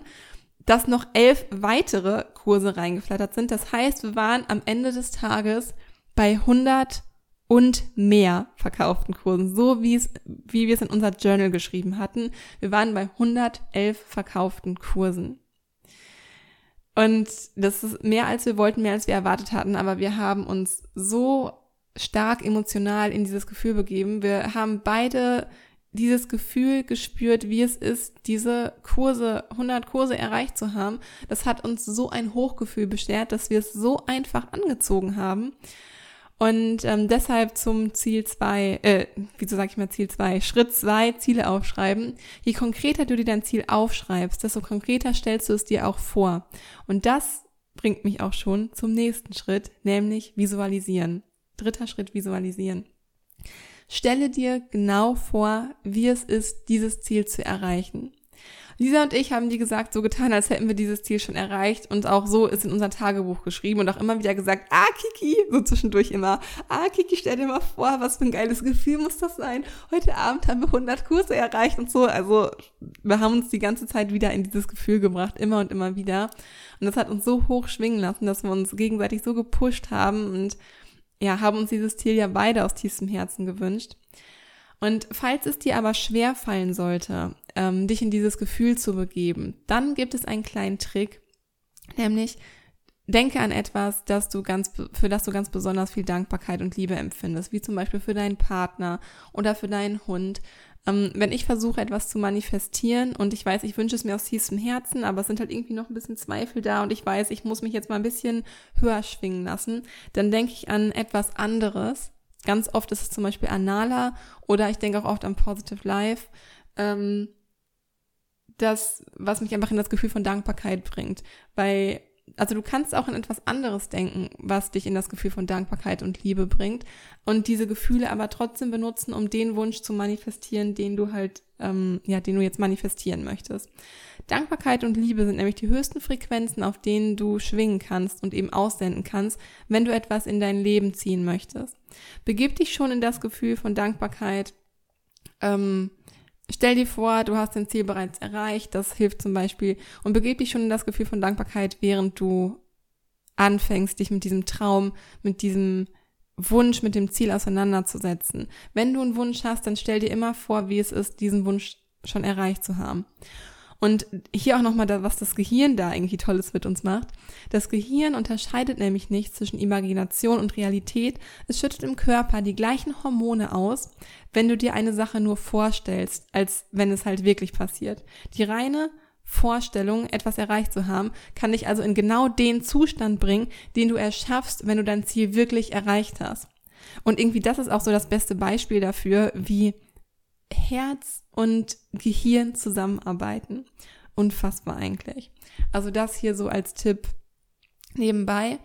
dass noch elf weitere Kurse reingeflattert sind. Das heißt, wir waren am Ende des Tages bei 100 und mehr verkauften Kursen, so wie es, wie wir es in unser Journal geschrieben hatten. Wir waren bei 111 verkauften Kursen. Und das ist mehr als wir wollten, mehr als wir erwartet hatten, aber wir haben uns so stark emotional in dieses Gefühl begeben. Wir haben beide dieses Gefühl gespürt, wie es ist, diese Kurse, 100 Kurse erreicht zu haben. Das hat uns so ein Hochgefühl beschert, dass wir es so einfach angezogen haben. Und ähm, deshalb zum Ziel zwei, äh, wieso sage ich mal Ziel zwei, Schritt zwei, Ziele aufschreiben. Je konkreter du dir dein Ziel aufschreibst, desto konkreter stellst du es dir auch vor. Und das bringt mich auch schon zum nächsten Schritt, nämlich visualisieren. Dritter Schritt, visualisieren. Stelle dir genau vor, wie es ist, dieses Ziel zu erreichen. Lisa und ich haben, wie gesagt, so getan, als hätten wir dieses Ziel schon erreicht und auch so ist in unser Tagebuch geschrieben und auch immer wieder gesagt, ah, Kiki, so zwischendurch immer, ah, Kiki, stell dir mal vor, was für ein geiles Gefühl muss das sein. Heute Abend haben wir 100 Kurse erreicht und so. Also wir haben uns die ganze Zeit wieder in dieses Gefühl gebracht, immer und immer wieder. Und das hat uns so hoch schwingen lassen, dass wir uns gegenseitig so gepusht haben und ja, haben uns dieses Ziel ja beide aus tiefstem Herzen gewünscht. Und falls es dir aber schwer fallen sollte, ähm, dich in dieses Gefühl zu begeben, dann gibt es einen kleinen Trick, nämlich denke an etwas, das du ganz, für das du ganz besonders viel Dankbarkeit und Liebe empfindest, wie zum Beispiel für deinen Partner oder für deinen Hund. Ähm, wenn ich versuche, etwas zu manifestieren und ich weiß, ich wünsche es mir aus tiefstem Herzen, aber es sind halt irgendwie noch ein bisschen Zweifel da und ich weiß, ich muss mich jetzt mal ein bisschen höher schwingen lassen, dann denke ich an etwas anderes, Ganz oft ist es zum Beispiel Anala oder ich denke auch oft an Positive Life. Ähm, das, was mich einfach in das Gefühl von Dankbarkeit bringt. Weil, also du kannst auch an etwas anderes denken, was dich in das Gefühl von Dankbarkeit und Liebe bringt. Und diese Gefühle aber trotzdem benutzen, um den Wunsch zu manifestieren, den du halt, ähm, ja, den du jetzt manifestieren möchtest. Dankbarkeit und Liebe sind nämlich die höchsten Frequenzen, auf denen du schwingen kannst und eben aussenden kannst, wenn du etwas in dein Leben ziehen möchtest. Begib dich schon in das Gefühl von Dankbarkeit. Ähm, stell dir vor, du hast dein Ziel bereits erreicht. Das hilft zum Beispiel. Und begib dich schon in das Gefühl von Dankbarkeit, während du anfängst, dich mit diesem Traum, mit diesem Wunsch, mit dem Ziel auseinanderzusetzen. Wenn du einen Wunsch hast, dann stell dir immer vor, wie es ist, diesen Wunsch schon erreicht zu haben. Und hier auch nochmal, was das Gehirn da irgendwie Tolles mit uns macht. Das Gehirn unterscheidet nämlich nicht zwischen Imagination und Realität. Es schüttet im Körper die gleichen Hormone aus, wenn du dir eine Sache nur vorstellst, als wenn es halt wirklich passiert. Die reine Vorstellung, etwas erreicht zu haben, kann dich also in genau den Zustand bringen, den du erschaffst, wenn du dein Ziel wirklich erreicht hast. Und irgendwie das ist auch so das beste Beispiel dafür, wie Herz und Gehirn zusammenarbeiten. Unfassbar eigentlich. Also das hier so als Tipp nebenbei.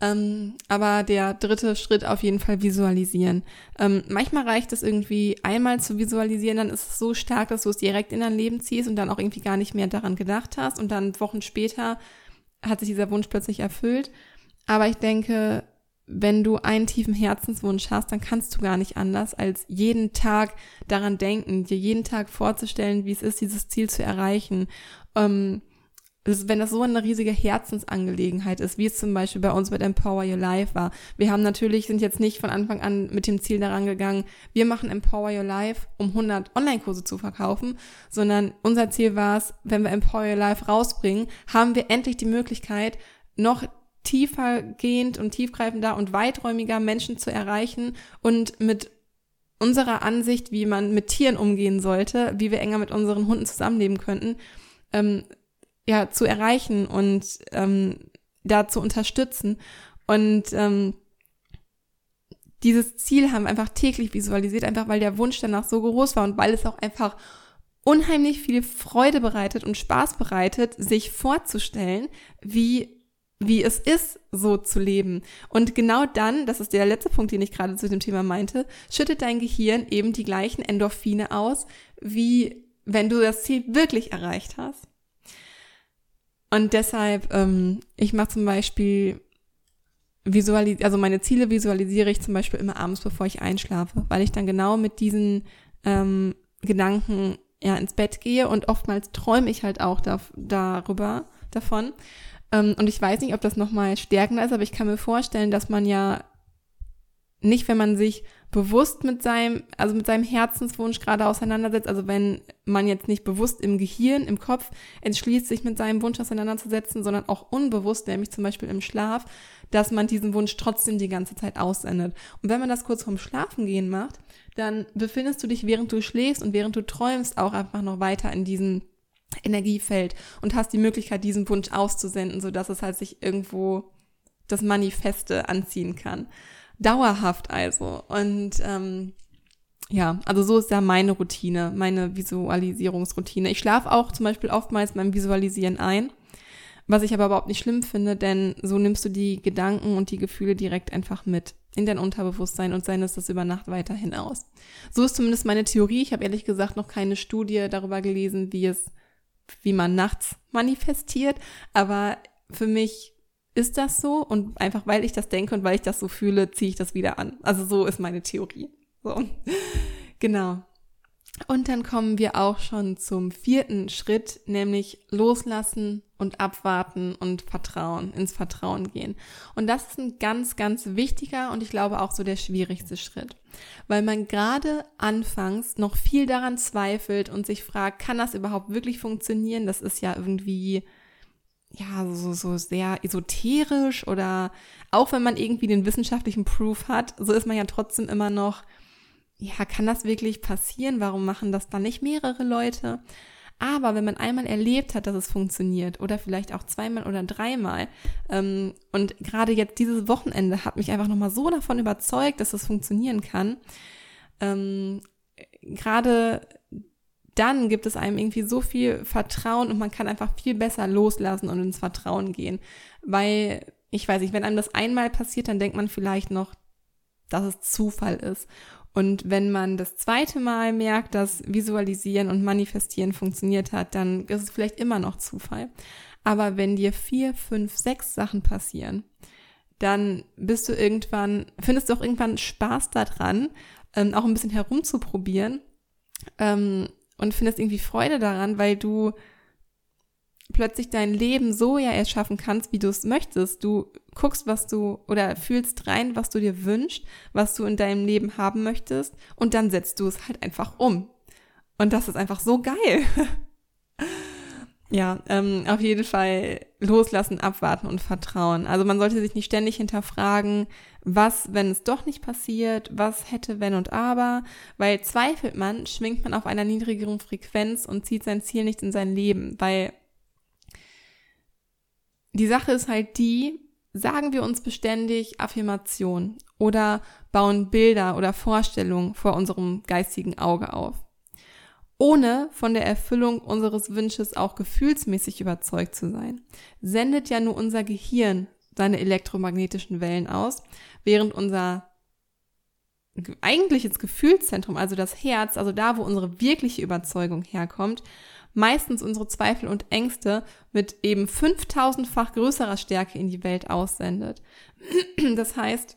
Ähm, aber der dritte Schritt auf jeden Fall visualisieren. Ähm, manchmal reicht es irgendwie einmal zu visualisieren, dann ist es so stark, dass du es direkt in dein Leben ziehst und dann auch irgendwie gar nicht mehr daran gedacht hast und dann Wochen später hat sich dieser Wunsch plötzlich erfüllt. Aber ich denke, wenn du einen tiefen Herzenswunsch hast, dann kannst du gar nicht anders, als jeden Tag daran denken, dir jeden Tag vorzustellen, wie es ist, dieses Ziel zu erreichen. Ähm, wenn das so eine riesige Herzensangelegenheit ist, wie es zum Beispiel bei uns mit Empower Your Life war. Wir haben natürlich, sind jetzt nicht von Anfang an mit dem Ziel daran gegangen, wir machen Empower Your Life, um 100 Online-Kurse zu verkaufen, sondern unser Ziel war es, wenn wir Empower Your Life rausbringen, haben wir endlich die Möglichkeit, noch tiefer gehend und tiefgreifender und weiträumiger Menschen zu erreichen und mit unserer Ansicht, wie man mit Tieren umgehen sollte, wie wir enger mit unseren Hunden zusammenleben könnten, ähm, ja, zu erreichen und ähm, da zu unterstützen. Und ähm, dieses Ziel haben wir einfach täglich visualisiert, einfach weil der Wunsch danach so groß war und weil es auch einfach unheimlich viel Freude bereitet und Spaß bereitet, sich vorzustellen, wie wie es ist, so zu leben. Und genau dann, das ist der letzte Punkt, den ich gerade zu dem Thema meinte, schüttet dein Gehirn eben die gleichen Endorphine aus, wie wenn du das Ziel wirklich erreicht hast. Und deshalb, ähm, ich mache zum Beispiel visualis also meine Ziele visualisiere ich zum Beispiel immer abends, bevor ich einschlafe, weil ich dann genau mit diesen ähm, Gedanken ja ins Bett gehe und oftmals träume ich halt auch da, darüber, davon. Ähm, und ich weiß nicht, ob das nochmal stärkender ist, aber ich kann mir vorstellen, dass man ja nicht, wenn man sich bewusst mit seinem, also mit seinem Herzenswunsch gerade auseinandersetzt, also wenn man jetzt nicht bewusst im Gehirn, im Kopf entschließt, sich mit seinem Wunsch auseinanderzusetzen, sondern auch unbewusst, nämlich zum Beispiel im Schlaf, dass man diesen Wunsch trotzdem die ganze Zeit aussendet. Und wenn man das kurz vorm Schlafengehen macht, dann befindest du dich, während du schläfst und während du träumst, auch einfach noch weiter in diesem Energiefeld und hast die Möglichkeit, diesen Wunsch auszusenden, sodass es halt sich irgendwo das Manifeste anziehen kann. Dauerhaft also. Und ähm, ja, also so ist ja meine Routine, meine Visualisierungsroutine. Ich schlafe auch zum Beispiel oftmals beim Visualisieren ein, was ich aber überhaupt nicht schlimm finde, denn so nimmst du die Gedanken und die Gefühle direkt einfach mit in dein Unterbewusstsein und sendest das über Nacht weiterhin aus. So ist zumindest meine Theorie. Ich habe ehrlich gesagt noch keine Studie darüber gelesen, wie es, wie man nachts manifestiert, aber für mich ist das so und einfach weil ich das denke und weil ich das so fühle, ziehe ich das wieder an. Also so ist meine Theorie. So. Genau. Und dann kommen wir auch schon zum vierten Schritt, nämlich loslassen und abwarten und Vertrauen, ins Vertrauen gehen. Und das ist ein ganz, ganz wichtiger und ich glaube auch so der schwierigste Schritt, weil man gerade anfangs noch viel daran zweifelt und sich fragt, kann das überhaupt wirklich funktionieren? Das ist ja irgendwie ja, so, so sehr esoterisch oder auch wenn man irgendwie den wissenschaftlichen Proof hat, so ist man ja trotzdem immer noch, ja, kann das wirklich passieren? Warum machen das dann nicht mehrere Leute? Aber wenn man einmal erlebt hat, dass es funktioniert oder vielleicht auch zweimal oder dreimal ähm, und gerade jetzt dieses Wochenende hat mich einfach nochmal so davon überzeugt, dass es funktionieren kann, ähm, gerade dann gibt es einem irgendwie so viel Vertrauen und man kann einfach viel besser loslassen und ins Vertrauen gehen. Weil, ich weiß nicht, wenn einem das einmal passiert, dann denkt man vielleicht noch, dass es Zufall ist. Und wenn man das zweite Mal merkt, dass Visualisieren und Manifestieren funktioniert hat, dann ist es vielleicht immer noch Zufall. Aber wenn dir vier, fünf, sechs Sachen passieren, dann bist du irgendwann, findest du auch irgendwann Spaß daran, ähm, auch ein bisschen herumzuprobieren. Ähm, und findest irgendwie Freude daran, weil du plötzlich dein Leben so ja erschaffen kannst, wie du es möchtest. Du guckst, was du oder fühlst rein, was du dir wünschst, was du in deinem Leben haben möchtest und dann setzt du es halt einfach um. Und das ist einfach so geil. ja, ähm, auf jeden Fall loslassen, abwarten und vertrauen. Also man sollte sich nicht ständig hinterfragen, was, wenn es doch nicht passiert, was hätte, wenn und aber, weil zweifelt man, schwingt man auf einer niedrigeren Frequenz und zieht sein Ziel nicht in sein Leben, weil die Sache ist halt die, sagen wir uns beständig Affirmation oder bauen Bilder oder Vorstellungen vor unserem geistigen Auge auf. Ohne von der Erfüllung unseres Wünsches auch gefühlsmäßig überzeugt zu sein, sendet ja nur unser Gehirn seine elektromagnetischen Wellen aus, während unser eigentliches Gefühlszentrum, also das Herz, also da, wo unsere wirkliche Überzeugung herkommt, meistens unsere Zweifel und Ängste mit eben 5000-fach größerer Stärke in die Welt aussendet. Das heißt,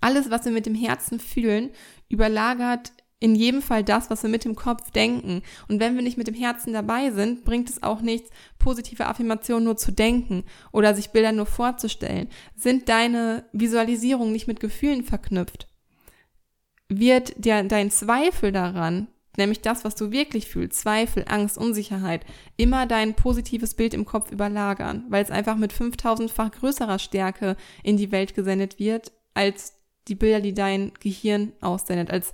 alles, was wir mit dem Herzen fühlen, überlagert in jedem Fall das, was wir mit dem Kopf denken. Und wenn wir nicht mit dem Herzen dabei sind, bringt es auch nichts, positive Affirmationen nur zu denken oder sich Bilder nur vorzustellen. Sind deine Visualisierungen nicht mit Gefühlen verknüpft? Wird dir dein Zweifel daran, nämlich das, was du wirklich fühlst, Zweifel, Angst, Unsicherheit, immer dein positives Bild im Kopf überlagern, weil es einfach mit 5000-fach größerer Stärke in die Welt gesendet wird, als die Bilder, die dein Gehirn aussendet, als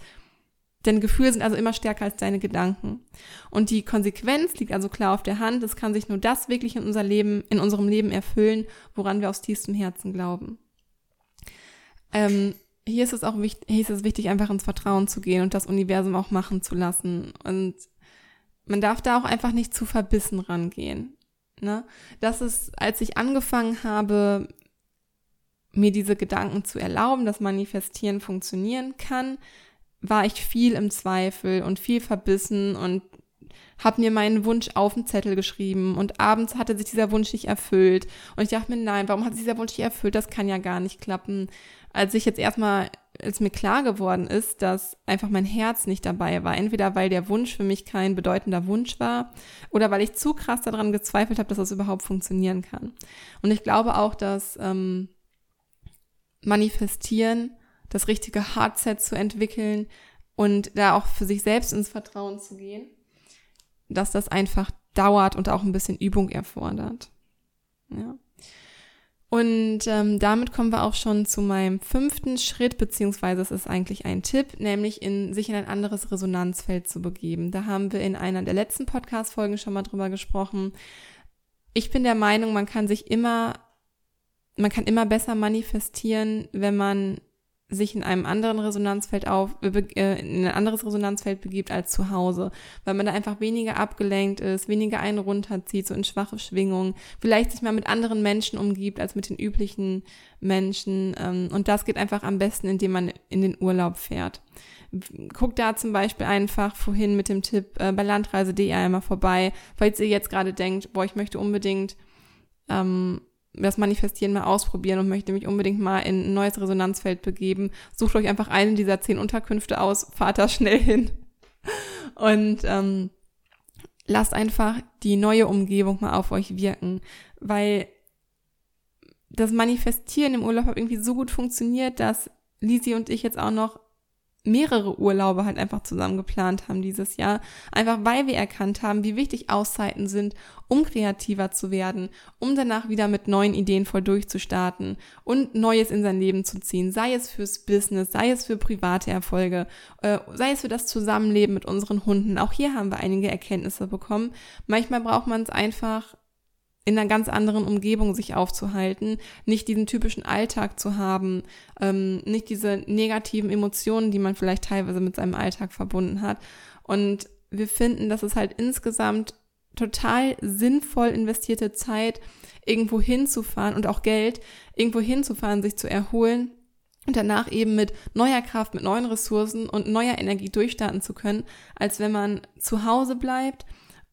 Deine Gefühle sind also immer stärker als deine Gedanken. Und die Konsequenz liegt also klar auf der Hand. Es kann sich nur das wirklich in unser Leben, in unserem Leben erfüllen, woran wir aus tiefstem Herzen glauben. Ähm, hier ist es auch wichtig, hier ist es wichtig, einfach ins Vertrauen zu gehen und das Universum auch machen zu lassen. Und man darf da auch einfach nicht zu verbissen rangehen. Ne? Das ist, als ich angefangen habe, mir diese Gedanken zu erlauben, dass Manifestieren funktionieren kann, war ich viel im Zweifel und viel verbissen und habe mir meinen Wunsch auf den Zettel geschrieben und abends hatte sich dieser Wunsch nicht erfüllt. Und ich dachte mir, nein, warum hat sich dieser Wunsch nicht erfüllt? Das kann ja gar nicht klappen. Als ich jetzt erstmal, als mir klar geworden ist, dass einfach mein Herz nicht dabei war, entweder weil der Wunsch für mich kein bedeutender Wunsch war oder weil ich zu krass daran gezweifelt habe, dass das überhaupt funktionieren kann. Und ich glaube auch, dass ähm, Manifestieren, das richtige Hardset zu entwickeln und da auch für sich selbst ins Vertrauen zu gehen, dass das einfach dauert und auch ein bisschen Übung erfordert. Ja. Und ähm, damit kommen wir auch schon zu meinem fünften Schritt, beziehungsweise es ist eigentlich ein Tipp, nämlich in sich in ein anderes Resonanzfeld zu begeben. Da haben wir in einer der letzten Podcast-Folgen schon mal drüber gesprochen. Ich bin der Meinung, man kann sich immer, man kann immer besser manifestieren, wenn man sich in einem anderen Resonanzfeld auf, äh, äh, in ein anderes Resonanzfeld begibt als zu Hause, weil man da einfach weniger abgelenkt ist, weniger einen runterzieht, so in schwache Schwingungen, vielleicht sich mal mit anderen Menschen umgibt als mit den üblichen Menschen. Ähm, und das geht einfach am besten, indem man in den Urlaub fährt. Guck da zum Beispiel einfach vorhin mit dem Tipp äh, bei landreise.de einmal vorbei, falls ihr jetzt gerade denkt, boah, ich möchte unbedingt ähm, das Manifestieren mal ausprobieren und möchte mich unbedingt mal in ein neues Resonanzfeld begeben, sucht euch einfach einen dieser zehn Unterkünfte aus, fahrt da schnell hin. Und ähm, lasst einfach die neue Umgebung mal auf euch wirken, weil das Manifestieren im Urlaub hat irgendwie so gut funktioniert, dass Lisi und ich jetzt auch noch mehrere Urlaube halt einfach zusammen geplant haben dieses Jahr. Einfach weil wir erkannt haben, wie wichtig Auszeiten sind, um kreativer zu werden, um danach wieder mit neuen Ideen voll durchzustarten und Neues in sein Leben zu ziehen. Sei es fürs Business, sei es für private Erfolge, äh, sei es für das Zusammenleben mit unseren Hunden. Auch hier haben wir einige Erkenntnisse bekommen. Manchmal braucht man es einfach in einer ganz anderen Umgebung sich aufzuhalten, nicht diesen typischen Alltag zu haben, ähm, nicht diese negativen Emotionen, die man vielleicht teilweise mit seinem Alltag verbunden hat. Und wir finden, dass es halt insgesamt total sinnvoll investierte Zeit, irgendwo hinzufahren und auch Geld, irgendwo hinzufahren, sich zu erholen und danach eben mit neuer Kraft, mit neuen Ressourcen und neuer Energie durchstarten zu können, als wenn man zu Hause bleibt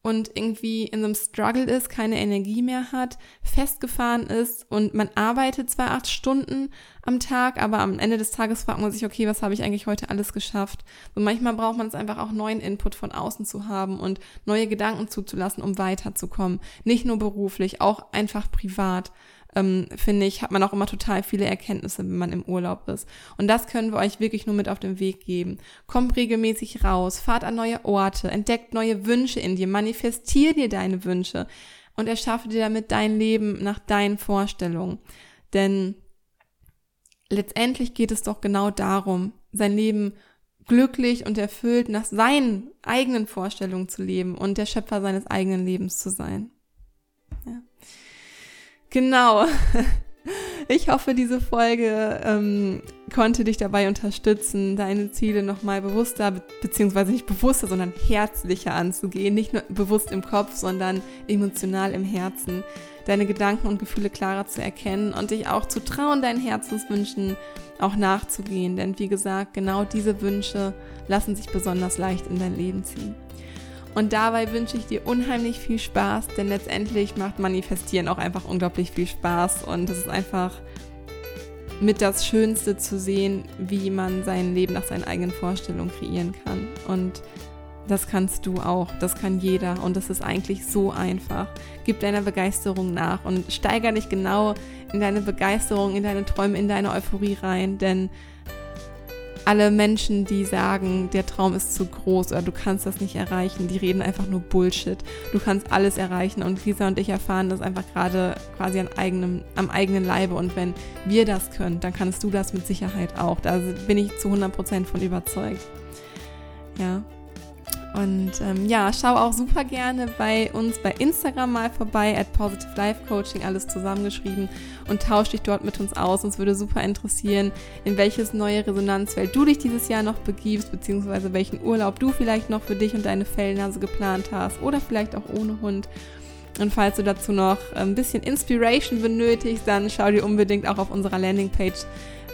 und irgendwie in einem Struggle ist, keine Energie mehr hat, festgefahren ist und man arbeitet zwar acht Stunden am Tag, aber am Ende des Tages fragt man sich, okay, was habe ich eigentlich heute alles geschafft? Und manchmal braucht man es einfach auch neuen Input von außen zu haben und neue Gedanken zuzulassen, um weiterzukommen. Nicht nur beruflich, auch einfach privat ähm, finde ich, hat man auch immer total viele Erkenntnisse, wenn man im Urlaub ist. Und das können wir euch wirklich nur mit auf den Weg geben. Kommt regelmäßig raus, fahrt an neue Orte, entdeckt neue Wünsche in dir, manifestier dir deine Wünsche und erschaffe dir damit dein Leben nach deinen Vorstellungen. Denn letztendlich geht es doch genau darum, sein Leben glücklich und erfüllt nach seinen eigenen Vorstellungen zu leben und der Schöpfer seines eigenen Lebens zu sein. Genau. Ich hoffe, diese Folge ähm, konnte dich dabei unterstützen, deine Ziele nochmal bewusster, beziehungsweise nicht bewusster, sondern herzlicher anzugehen. Nicht nur bewusst im Kopf, sondern emotional im Herzen. Deine Gedanken und Gefühle klarer zu erkennen und dich auch zu trauen, deinen Herzenswünschen auch nachzugehen. Denn wie gesagt, genau diese Wünsche lassen sich besonders leicht in dein Leben ziehen. Und dabei wünsche ich dir unheimlich viel Spaß, denn letztendlich macht Manifestieren auch einfach unglaublich viel Spaß und es ist einfach mit das Schönste zu sehen, wie man sein Leben nach seinen eigenen Vorstellungen kreieren kann. Und das kannst du auch, das kann jeder und das ist eigentlich so einfach. Gib deiner Begeisterung nach und steiger dich genau in deine Begeisterung, in deine Träume, in deine Euphorie rein, denn alle Menschen, die sagen, der Traum ist zu groß oder du kannst das nicht erreichen, die reden einfach nur Bullshit. Du kannst alles erreichen und Lisa und ich erfahren das einfach gerade quasi an eigenem, am eigenen Leibe und wenn wir das können, dann kannst du das mit Sicherheit auch. Da bin ich zu 100% von überzeugt. Ja, und ähm, ja, schau auch super gerne bei uns bei Instagram mal vorbei, at Positive Life Coaching, alles zusammengeschrieben und tausch dich dort mit uns aus. Uns würde super interessieren, in welches neue Resonanzfeld du dich dieses Jahr noch begibst, beziehungsweise welchen Urlaub du vielleicht noch für dich und deine Fellnase geplant hast oder vielleicht auch ohne Hund. Und falls du dazu noch ein bisschen Inspiration benötigst, dann schau dir unbedingt auch auf unserer Landingpage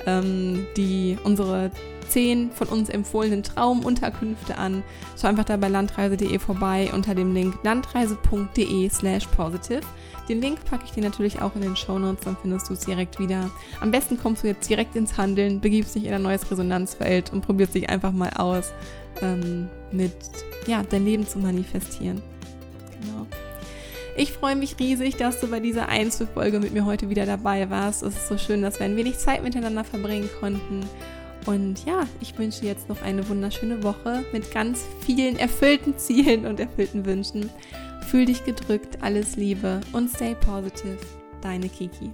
ähm, die unsere zehn von uns empfohlenen Traumunterkünfte an. Schau einfach da bei landreise.de vorbei unter dem Link landreise.de slash positive. Den Link packe ich dir natürlich auch in den Show Notes, dann findest du es direkt wieder. Am besten kommst du jetzt direkt ins Handeln, begibst dich in ein neues Resonanzfeld und probierst dich einfach mal aus, ähm, mit ja, dein Leben zu manifestieren. Genau. Ich freue mich riesig, dass du bei dieser Einzelfolge mit mir heute wieder dabei warst. Es ist so schön, dass wir ein wenig Zeit miteinander verbringen konnten. Und ja, ich wünsche jetzt noch eine wunderschöne Woche mit ganz vielen erfüllten Zielen und erfüllten Wünschen. Fühl dich gedrückt, alles Liebe und stay positive. Deine Kiki.